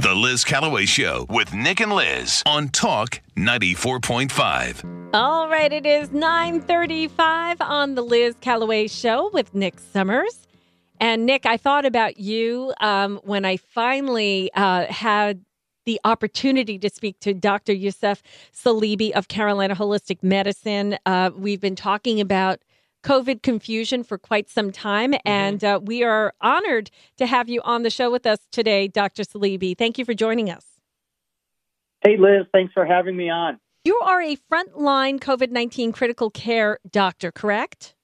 The Liz Callaway Show with Nick and Liz on Talk 94.5. All right, it is 9:35 on the Liz Callaway Show with Nick Summers. And Nick, I thought about you um, when I finally uh, had the opportunity to speak to Dr. Yusuf Saleeby of Carolina Holistic Medicine. Uh, we've been talking about COVID confusion for quite some time. Mm-hmm. And uh, we are honored to have you on the show with us today, Dr. Saleeby. Thank you for joining us. Hey, Liz, thanks for having me on. You are a frontline COVID 19 critical care doctor, correct?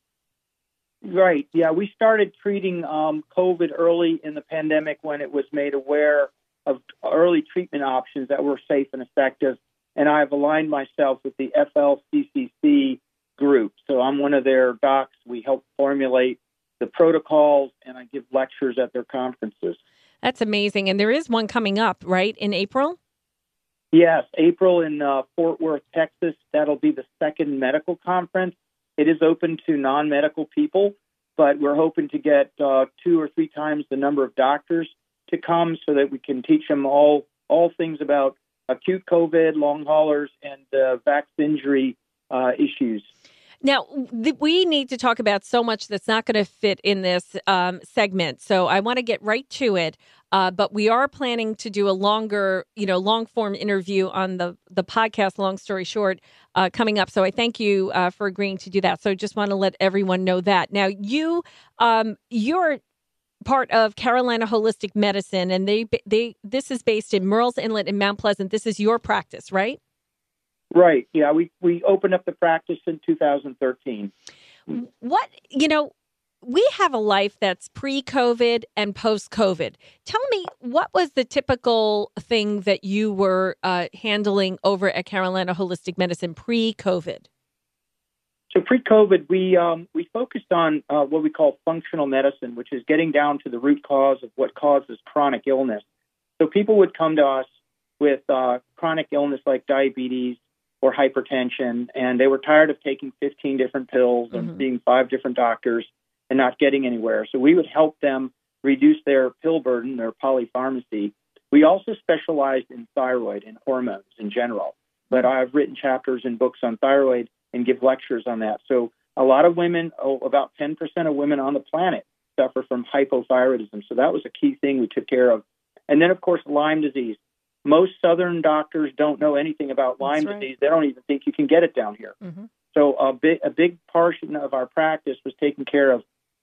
Right. Yeah, we started treating um, COVID early in the pandemic when it was made aware of early treatment options that were safe and effective. And I've aligned myself with the FLCCC group. So I'm one of their docs. We help formulate the protocols and I give lectures at their conferences. That's amazing. And there is one coming up, right, in April? Yes, April in uh, Fort Worth, Texas. That'll be the second medical conference. It is open to non medical people, but we're hoping to get uh, two or three times the number of doctors to come so that we can teach them all all things about acute COVID, long haulers, and uh, injury uh, issues. Now, th- we need to talk about so much that's not going to fit in this um, segment. So I want to get right to it. Uh, but we are planning to do a longer, you know, long form interview on the the podcast. Long story short, uh, coming up. So I thank you uh, for agreeing to do that. So I just want to let everyone know that. Now you, um, you're part of Carolina Holistic Medicine, and they they this is based in Murrells Inlet in Mount Pleasant. This is your practice, right? Right. Yeah. We we opened up the practice in 2013. What you know, we have a life that's pre-COVID and post-COVID. Tell me, what was the typical thing that you were uh, handling over at Carolina Holistic Medicine pre-COVID? So pre-COVID, we um, we focused on uh, what we call functional medicine, which is getting down to the root cause of what causes chronic illness. So people would come to us with uh, chronic illness like diabetes, or hypertension, and they were tired of taking 15 different pills and mm-hmm. seeing five different doctors and not getting anywhere. So we would help them reduce their pill burden, their polypharmacy. We also specialized in thyroid and hormones in general, but I've written chapters and books on thyroid and give lectures on that. So a lot of women, oh, about 10% of women on the planet suffer from hypothyroidism. So that was a key thing we took care of. And then, of course, Lyme disease most Southern doctors don't know anything about Lyme right. disease. They don't even think you can get it down here. Mm-hmm. So a big a big portion of our practice was taking care of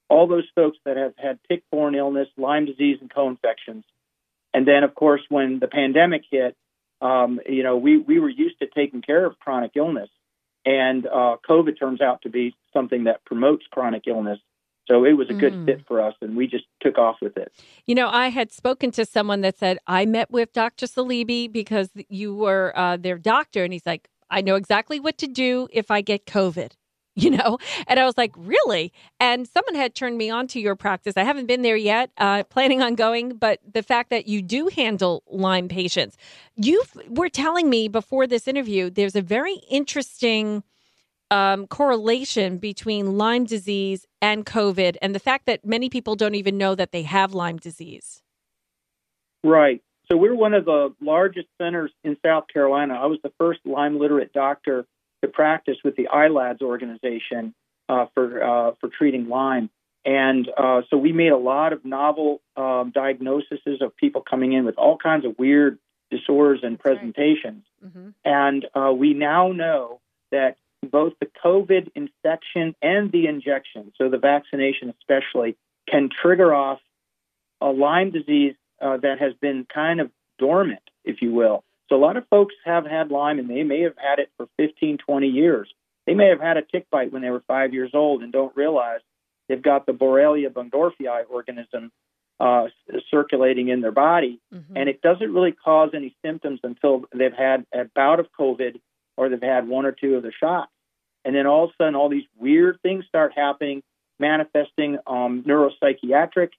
all those folks that have had tick-borne illness, Lyme disease, and co-infections. And then, of course, when the pandemic hit, um, you know, we we were used to taking care of chronic illness, and uh, COVID turns out to be something that promotes chronic illness. So it was a good mm. fit for us, and we just took off with it. You know, I had spoken to someone that said, I met with Dr. Saleeby because you were uh, their doctor. And he's like, I know exactly what to do if I get COVID. You know, and I was like, really? And someone had turned me on to your practice. I haven't been there yet, uh, planning on going, but the fact that you do handle Lyme patients, you were telling me before this interview, there's a very interesting um, correlation between Lyme disease and COVID and the fact that many people don't even know that they have Lyme disease. Right. So we're one of the largest centers in South Carolina. I was the first Lyme literate doctor to practice with the ILADS organization uh, for uh, for treating Lyme, and uh, so we made a lot of novel um, diagnoses of people coming in with all kinds of weird disorders and presentations. Right. Mm-hmm. And uh, we now know that both the COVID infection and the injection, so the vaccination especially, can trigger off a Lyme disease uh, that has been kind of dormant, if you will. So a lot of folks have had Lyme and they may have had it for 15, 20 years. They may have had a tick bite when they were five years old and don't realize they've got the Borrelia burgdorferi organism uh, circulating in their body, mm-hmm. and it doesn't really cause any symptoms until they've had a bout of COVID or they've had one or two of the shots. And then all of a sudden, all these weird things start happening, manifesting um, neuropsychiatric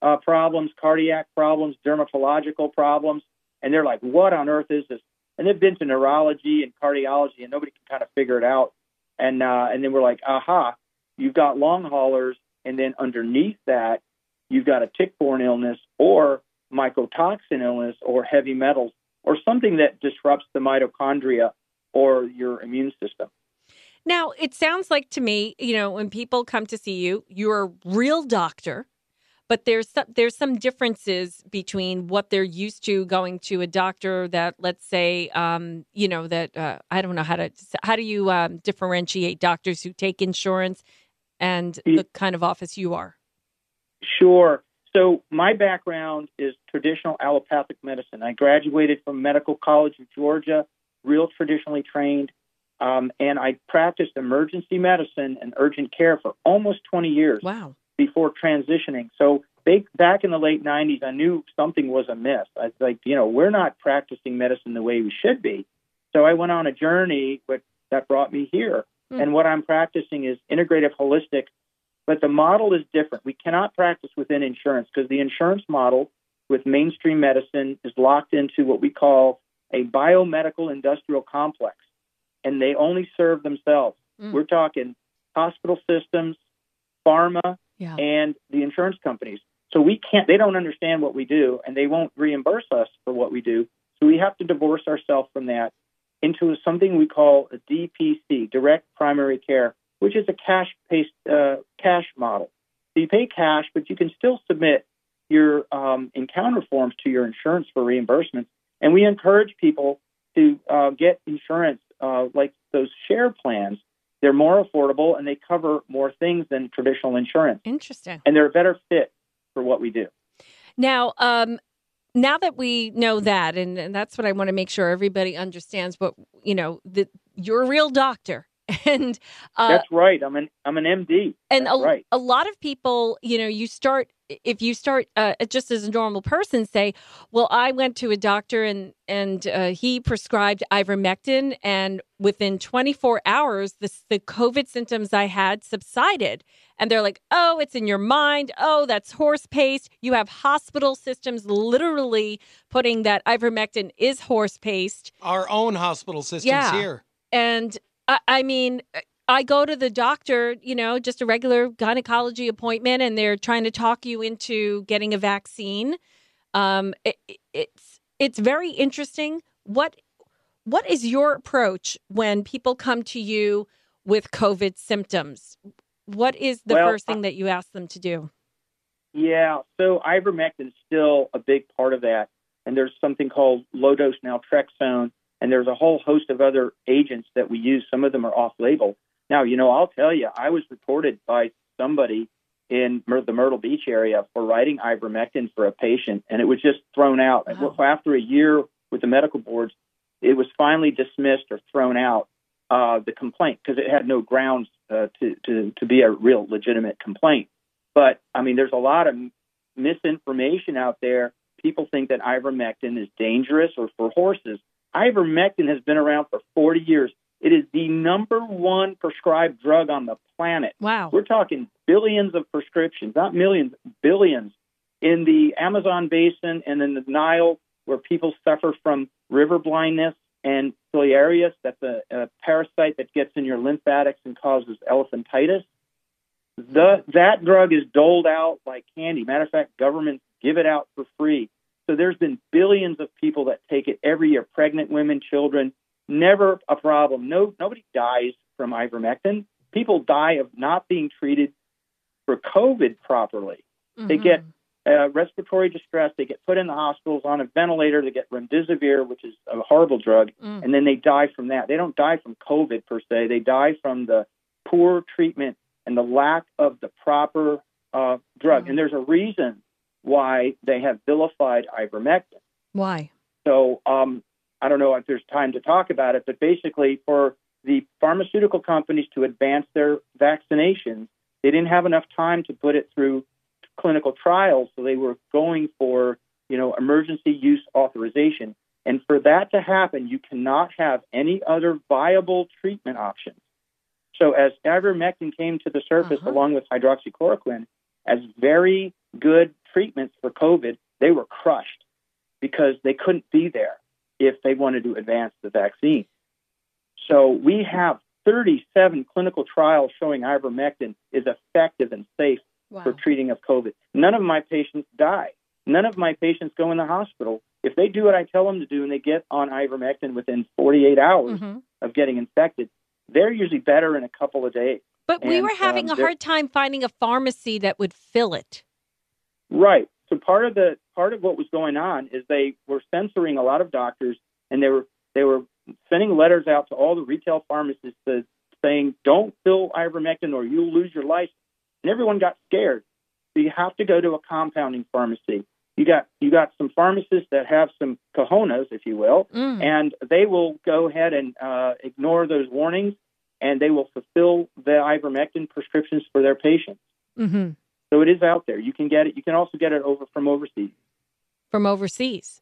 uh, problems, cardiac problems, dermatological problems. And they're like, what on earth is this? And they've been to neurology and cardiology, and nobody can kind of figure it out. And uh, and then we're like, aha, you've got long haulers, and then underneath that, you've got a tick-borne illness, or mycotoxin illness or heavy metals or something that disrupts the mitochondria or your immune system. Now, it sounds like to me, you know, when people come to see you, you're a real doctor, but there's some, there's some differences between what they're used to going to a doctor that, let's say, um, you know, that uh, I don't know how to how do you um, differentiate doctors who take insurance and the kind of office you are? Sure. So my background is traditional allopathic medicine. I graduated from Medical College of Georgia, real traditionally trained, um, and I practiced emergency medicine and urgent care for almost 20 years. Wow. Before transitioning, so back in the late 90s, I knew something was amiss. I was like, you know, we're not practicing medicine the way we should be. So I went on a journey that brought me here. Mm. And what I'm practicing is integrative holistic but the model is different. We cannot practice within insurance because the insurance model with mainstream medicine is locked into what we call a biomedical industrial complex, and they only serve themselves. Mm. We're talking hospital systems, pharma, yeah. and the insurance companies. So we can't, they don't understand what we do, and they won't reimburse us for what we do. So we have to divorce ourselves from that into something we call a DPC, direct primary care, which is a cash based uh, cash model. So you pay cash, but you can still submit your um, encounter forms to your insurance for reimbursements. And we encourage people to uh, get insurance uh, like those share plans. They're more affordable and they cover more things than traditional insurance. Interesting. And they're a better fit for what we do. Now, um, now that we know that, and, and that's what I want to make sure everybody understands, but you know, that you're a real doctor and uh, that's right. I'm an I'm an MD. And a, right. a lot of people, you know, you start if you start uh, just as a normal person, say, "Well, I went to a doctor and and uh, he prescribed ivermectin, and within 24 hours, the the COVID symptoms I had subsided." And they're like, "Oh, it's in your mind. Oh, that's horse paste." You have hospital systems literally putting that ivermectin is horse paste. Our own hospital systems yeah. here. And I, I mean, I go to the doctor, you know, just a regular gynecology appointment, and they're trying to talk you into getting a vaccine. Um, it, it's it's very interesting. What what is your approach when people come to you with COVID symptoms? What is the well, first thing that you ask them to do? Yeah, so ivermectin is still a big part of that, and there's something called low dose naltrexone and there's a whole host of other agents that we use. Some of them are off label. Now, you know, I'll tell you, I was reported by somebody in the Myrtle Beach area for writing ivermectin for a patient, and it was just thrown out. Wow. After a year with the medical boards, it was finally dismissed or thrown out, uh, the complaint, because it had no grounds uh, to, to, to be a real legitimate complaint. But, I mean, there's a lot of misinformation out there. People think that ivermectin is dangerous or for horses. Ivermectin has been around for 40 years. It is the number one prescribed drug on the planet. Wow. We're talking billions of prescriptions, not millions, billions in the Amazon basin and in the Nile, where people suffer from river blindness and filariasis. That's a, a parasite that gets in your lymphatics and causes elephantitis. The, that drug is doled out like candy. Matter of fact, governments give it out for free. So there's been billions of people that take it every year, pregnant women, children, never a problem. No, nobody dies from ivermectin. People die of not being treated for COVID properly. Mm-hmm. They get uh, respiratory distress. They get put in the hospitals on a ventilator. They get remdesivir, which is a horrible drug, mm. and then they die from that. They don't die from COVID per se. They die from the poor treatment and the lack of the proper uh, drug. Mm. And there's a reason why they have vilified ivermectin. Why? So um, I don't know if there's time to talk about it, but basically, for the pharmaceutical companies to advance their vaccinations, they didn't have enough time to put it through clinical trials, so they were going for you know emergency use authorization. And for that to happen, you cannot have any other viable treatment options. So as ivermectin came to the surface uh-huh. along with hydroxychloroquine as very good treatments for COVID, they were crushed because they couldn't be there if they wanted to advance the vaccine. So we have 37 clinical trials showing ivermectin is effective and safe wow. for treating of COVID. None of my patients die. none of my patients go in the hospital. If they do what I tell them to do and they get on ivermectin within 48 hours hmm of getting infected, they're usually better in a couple of days. But we were having um, a hard time finding a pharmacy that would fill it. Right. So part of the part of what was going on is they were censoring a lot of doctors, and they were they were sending letters out to all the retail pharmacists saying, "Don't fill ivermectin, or you'll lose your license." And everyone got scared. So you have to go to a compounding pharmacy. You got you got some pharmacists that have some cojones, if you will, Mm. and they will go ahead and uh, ignore those warnings, and they will fulfill the ivermectin prescriptions for their patients. hmm So it is out there. You can get it. You can also get it over from overseas. From overseas.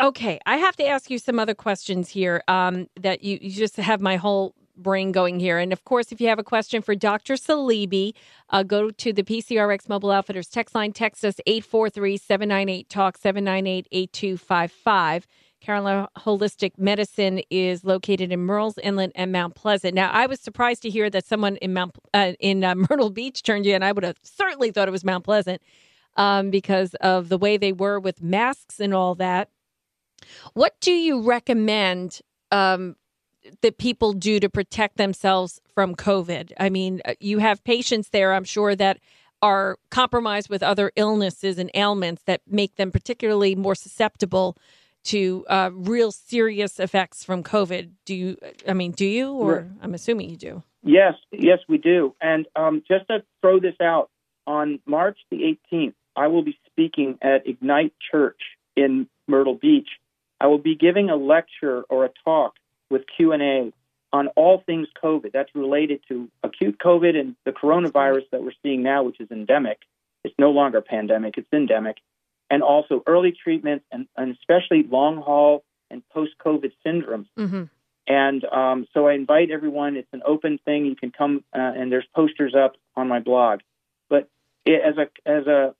Okay, I have to ask you some other questions here. Um, that you, you just have my whole brain going here. And of course, if you have a question for Dr. Saleeby, uh, go to the PCRX Mobile Outfitters text line. Text us 843 798 TALK 798 8255. Carolina Holistic Medicine is located in Murrells Inlet and Mount Pleasant. Now, I was surprised to hear that someone in Mount uh, in uh, Myrtle Beach turned you in. I would have certainly thought it was Mount Pleasant um, because of the way they were with masks and all that. What do you recommend um, that people do to protect themselves from COVID? I mean, uh, you have patients there, I'm sure, that are compromised with other illnesses and ailments that make them particularly more susceptible to uh, real serious effects from COVID. Do you, I mean, do you, or Right. I'm assuming you do? Yes, yes, we do. And um, just to throw this out, on March the 18th, I will be speaking at Ignite Church in Myrtle Beach. I will be giving a lecture or a talk with Q&A on all things COVID. That's related to acute COVID and the coronavirus that we're seeing now, which is endemic. It's no longer pandemic, it's endemic. And also early treatment and, and especially long haul and post COVID syndromes. Mm-hmm. And um, so I invite everyone. It's an open thing. You can come, uh, and there's posters up on my blog. But it, as a as a,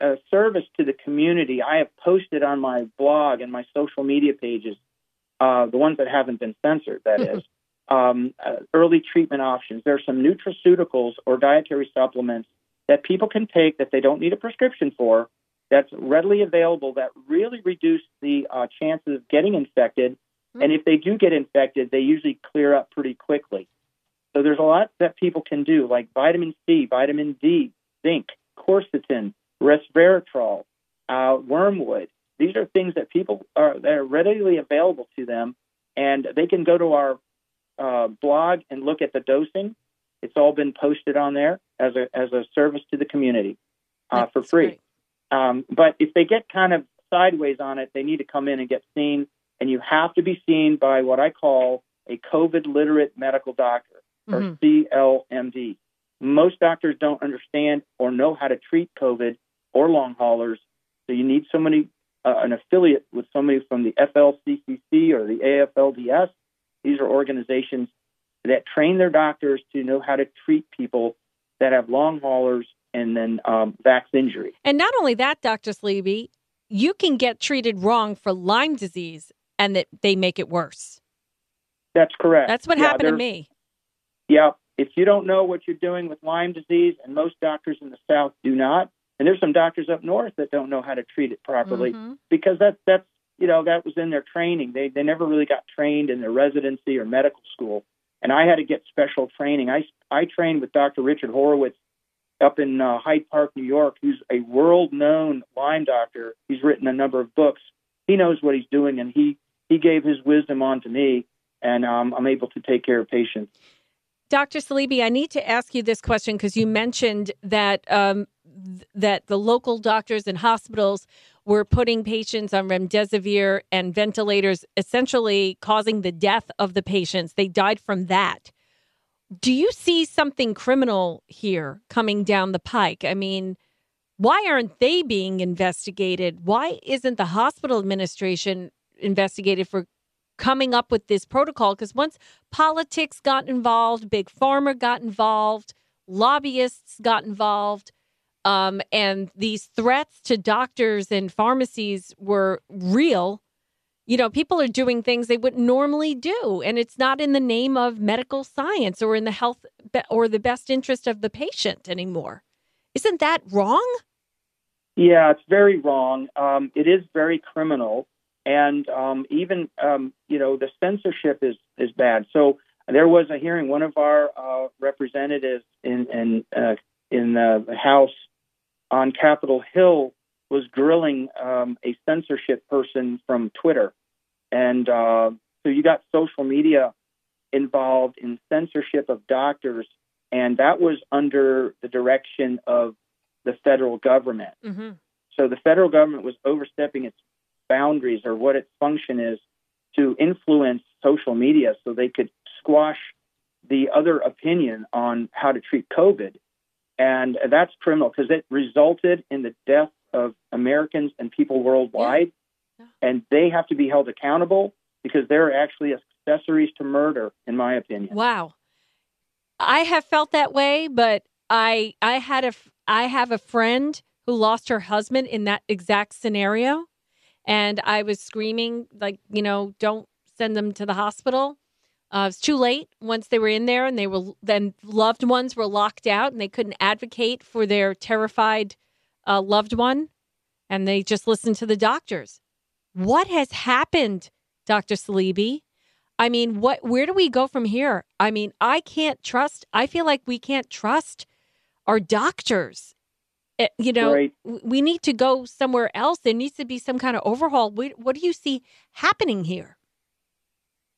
a service to the community, I have posted on my blog and my social media pages, uh, the ones that haven't been censored, that is, um, uh, early treatment options. There are some nutraceuticals or dietary supplements that people can take that they don't need a prescription for. That's readily available. That really reduce the uh, chances of getting infected and if they do get infected, they usually clear up pretty quickly. So there's a lot that people can do, like vitamin C, vitamin D, zinc, quercetin, resveratrol, uh, wormwood. These are things that people are that are readily available to them, and they can go to our uh, blog and look at the dosing. It's all been posted on there as a as a service to the community uh, for free. great. Um, but if they get kind of sideways on it, they need to come in and get seen. And you have to be seen by what I call a COVID literate medical doctor or Mhm. CLMD. Most doctors don't understand or know how to treat COVID or long haulers. So you need somebody, uh, an affiliate with somebody from the FLCCC or the AFLDS. These are organizations that train their doctors to know how to treat people that have long haulers and then um, vax injury. And not only that, Dr. Saleeby, you can get treated wrong for Lyme disease and that they make it worse. That's correct. That's what Yeah, happened to me. Yeah, if you don't know what you're doing with Lyme disease, and most doctors in the South do not, and there's some doctors up north that don't know how to treat it properly Mhm. because that that's you know that was in their training. They they never really got trained in their residency or medical school, and I had to get special training. I I trained with Dr. Richard Horowitz up in uh, Hyde Park, New York, who's a world-known Lyme doctor. He's written a number of books. He knows what he's doing, and he he gave his wisdom on to me, and um, I'm able to take care of patients. Dr. Saleeby, I need to ask you this question because you mentioned that um, th- that the local doctors and hospitals were putting patients on remdesivir and ventilators, essentially causing the death of the patients. They died from that. Do you see something criminal here coming down the pike? I mean, why aren't they being investigated? Why isn't the hospital administration investigated for coming up with this protocol? Because once politics got involved, big pharma got involved, lobbyists got involved, um, and these threats to doctors and pharmacies were real. You know, people are doing things they wouldn't normally do, and it's not in the name of medical science or in the health or the best interest of the patient anymore. Isn't that wrong? Yeah, it's very wrong. Um, it is very criminal, and um, even um, you know the censorship is is bad. So there was a hearing. One of our uh, representatives in in uh, in the House on Capitol Hill was grilling um, a censorship person from Twitter, and uh, so you got social media involved in censorship of doctors, and that was under the direction of the federal government. Mm-hmm. So the federal government was overstepping its boundaries or what its function is to influence social media so they could squash the other opinion on how to treat COVID. And that's criminal because it resulted in the death of Americans and people worldwide. Yeah. And they have to be held accountable because they're actually accessories to murder, in my opinion. Wow. I have felt that way, but I I had a I have a friend who lost her husband in that exact scenario. And I was screaming, like, you know, don't send them to the hospital. Uh, it's too late once they were in there and they were then loved ones were locked out and they couldn't advocate for their terrified uh, loved one and they just listened to the doctors. What has happened, Dr. Saleeby? I mean, what where do we go from here? I mean, I can't trust I feel like we can't trust our doctors. Eh, You know, Right. we need to go somewhere else. There needs to be some kind of overhaul. What, what do you see happening here?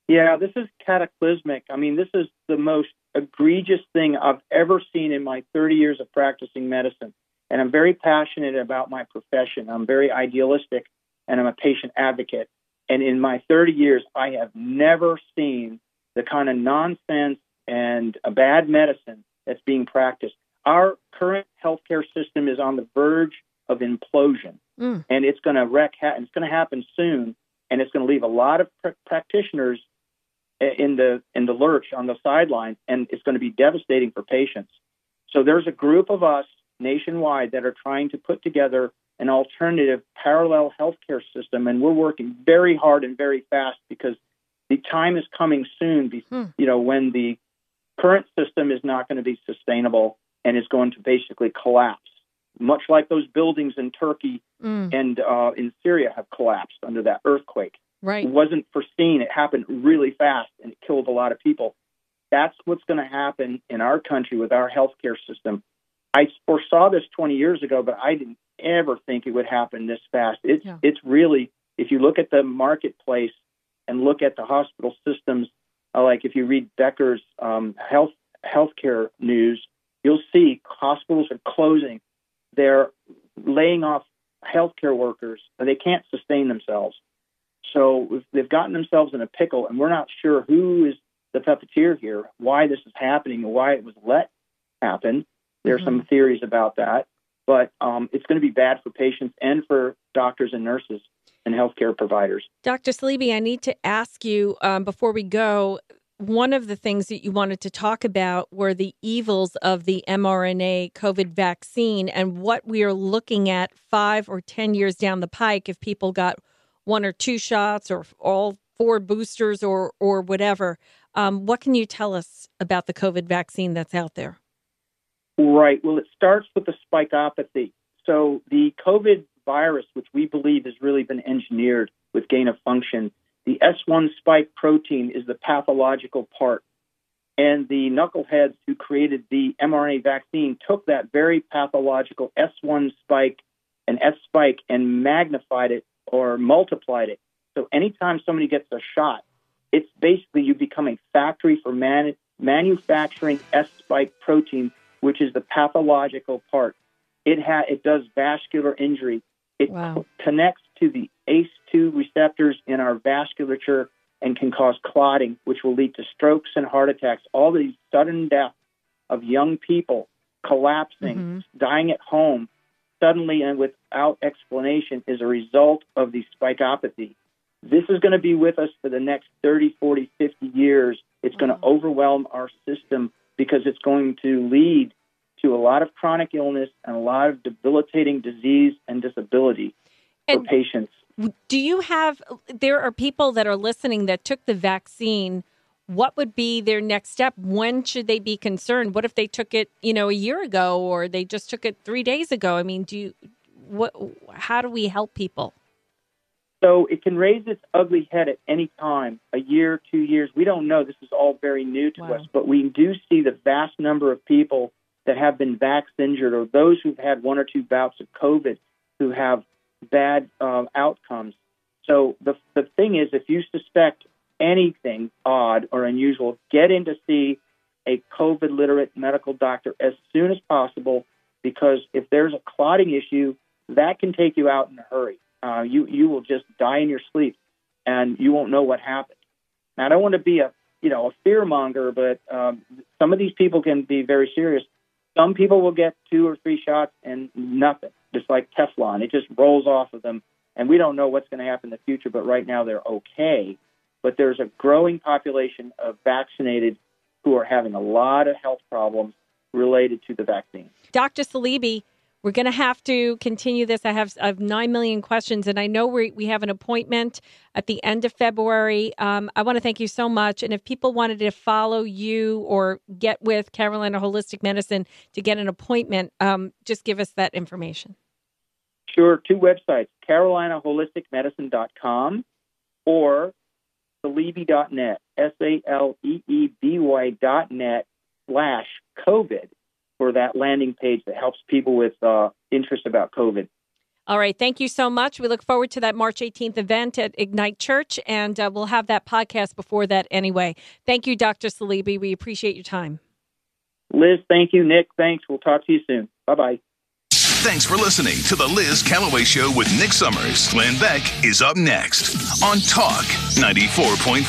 Yeah, this is cataclysmic. I mean, this is the most egregious thing I've ever seen in my 30 years of practicing medicine. And I'm very passionate about my profession. I'm very idealistic and I'm a patient advocate. And in my 30 years, I have never seen the kind of nonsense and a bad medicine that's being practiced. Our current healthcare system is on the verge of implosion Mm. and it's going to wreck. Ha- it's going to happen soon, and it's going to leave a lot of pr- practitioners in the in the lurch on the sidelines, and it's going to be devastating for patients. So there's a group of us nationwide that are trying to put together an alternative parallel healthcare system, and we're working very hard and very fast because the time is coming soon. Be- Hmm. You know when the current system is not going to be sustainable and is going to basically collapse, much like those buildings in Turkey Mm. and uh, in Syria have collapsed under that earthquake. Right. It wasn't foreseen. It happened really fast and it killed a lot of people. That's what's going to happen in our country with our healthcare system. I foresaw this 20 years ago, but I didn't ever think it would happen this fast. It's Yeah. it's really if you look at the marketplace and look at the hospital systems, uh, like if you read Becker's um, health healthcare news, you'll see hospitals are closing. They're laying off healthcare workers. They can't sustain themselves. So they've gotten themselves in a pickle, and we're not sure who is the puppeteer here, why this is happening, and why it was let happen. There are some theories about that, but um, it's going to be bad for patients and for doctors and nurses and healthcare providers. Dr. Saleeby, I need to ask you um, before we go. One of the things that you wanted to talk about were the evils of the mRNA COVID vaccine and what we are looking at five or 10 years down the pike if people got one or two shots or all four boosters or, or whatever. Um, what can you tell us about the COVID vaccine that's out there? Right. Well, it starts with the spikopathy. So the COVID virus, which we believe has really been engineered with gain of function, the S1 spike protein is the pathological part. And the knuckleheads who created the mRNA vaccine took that very pathological S1 spike and S spike and magnified it or multiplied it. So anytime somebody gets a shot, it's basically you become a factory for man- manufacturing S spike protein, which is the pathological part. It ha- it does vascular injury. It Wow. co- connects to the ACE2 receptors in our vasculature and can cause clotting, which will lead to strokes and heart attacks. All these sudden deaths of young people collapsing, Mhm. dying at home, suddenly and without explanation is a result of the spikopathy. This is going to be with us for the next 30, 40, 50 years. It's going to overwhelm our system because it's going to lead to a lot of chronic illness and a lot of debilitating disease and disability for patients. Do you have, there are people that are listening that took the vaccine. What would be their next step? When should they be concerned? What if they took it, you know, a year ago or they just took it three days ago? I mean, do you, what? How do we help people? So it can raise its ugly head at any time, a year, two years. We don't know. This is all very new to Wow. us, but we do see the vast number of people that have been vax injured or those who've had one or two bouts of COVID who have bad um, outcomes. So the the thing is, if you suspect anything odd or unusual, get in to see a COVID literate medical doctor as soon as possible because if there's a clotting issue, that can take you out in a hurry. Uh, you you will just die in your sleep, and you won't know what happened. Now, I don't want to be a you know a fear monger, but um, some of these people can be very serious. Some people will get two or three shots and nothing, just like Teflon. It just rolls off of them, and we don't know what's going to happen in the future. But right now, they're okay. But there's a growing population of vaccinated who are having a lot of health problems related to the vaccine. Dr. Saleeby, we're going to have to continue this. I have, I have 9 million questions, and I know we, we have an appointment at the end of February. Um, I want to thank you so much. And if people wanted to follow you or get with Carolina Holistic Medicine to get an appointment, um, just give us that information. Sure, two websites, carolinaholisticmedicine.com or saleeby.net, S-A-L-E-E-B-Y dot net slash COVID for that landing page that helps people with uh, interest about COVID. All right. Thank you so much. We look forward to that March 18th event at Ignite Church, and uh, we'll have that podcast before that anyway. Thank you, Dr. Saleeby. We appreciate your time. Liz, thank you. Nick, thanks. We'll talk to you soon. Bye bye. Thanks for listening to the Liz Callaway Show with Nick Summers. Glenn Beck is up next on Talk 94.5.